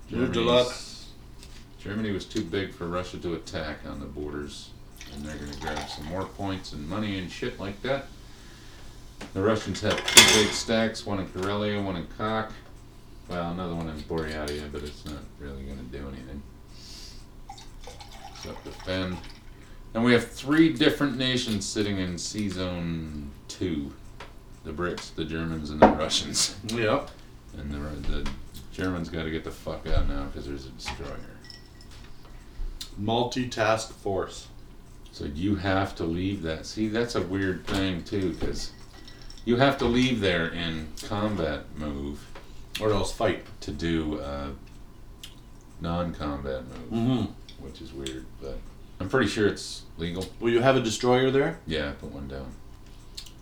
Moved a lot. Germany was too big for Russia to attack on the borders, and they're going to grab some more points and money and shit like that. The Russians have two big stacks, one in Karelia, one in Kok. Well, another one in Buryatia, but it's not really going to do anything. Except defend. And we have three different nations sitting in C Zone 2 the Brits, the Germans, and the Russians. yeah. And the, the Germans got to get the fuck out now because there's a destroyer. Multitask force. So you have to leave that. See, that's a weird thing too, because you have to leave there in combat move Or else fight. to do uh, non-combat move, Mm-hmm. which is weird. But I'm pretty sure it's legal. Will you have a destroyer there? Yeah, put one down.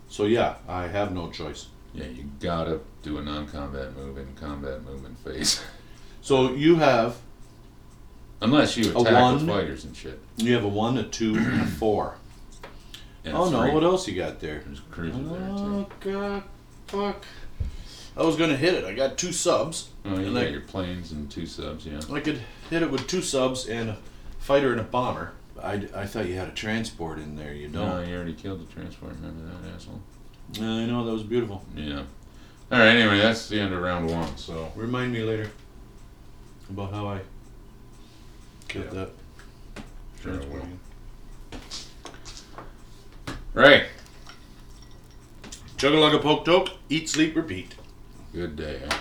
So yeah, I have no choice. Yeah, you gotta do a non-combat move in combat movement phase, So you have unless you A attack with one? fighters and shit. you have a one, a two, and a four. And oh no, three. what else you got there? There's cruisers there Oh too. god, fuck. I was gonna hit it. I got two subs. Oh, you and got I- your planes and two subs, yeah. I could hit it with two subs and a fighter and a bomber. I, I thought you had a transport in there. You don't. No, you already killed the transport. Remember that asshole? I know that was beautiful. Yeah. All right. Anyway, that's the end of round one. So Remind me later about how I killed Yeah. that sure I will. Right. Chug a lug a poke toke, eat, sleep, repeat. Good day. Huh?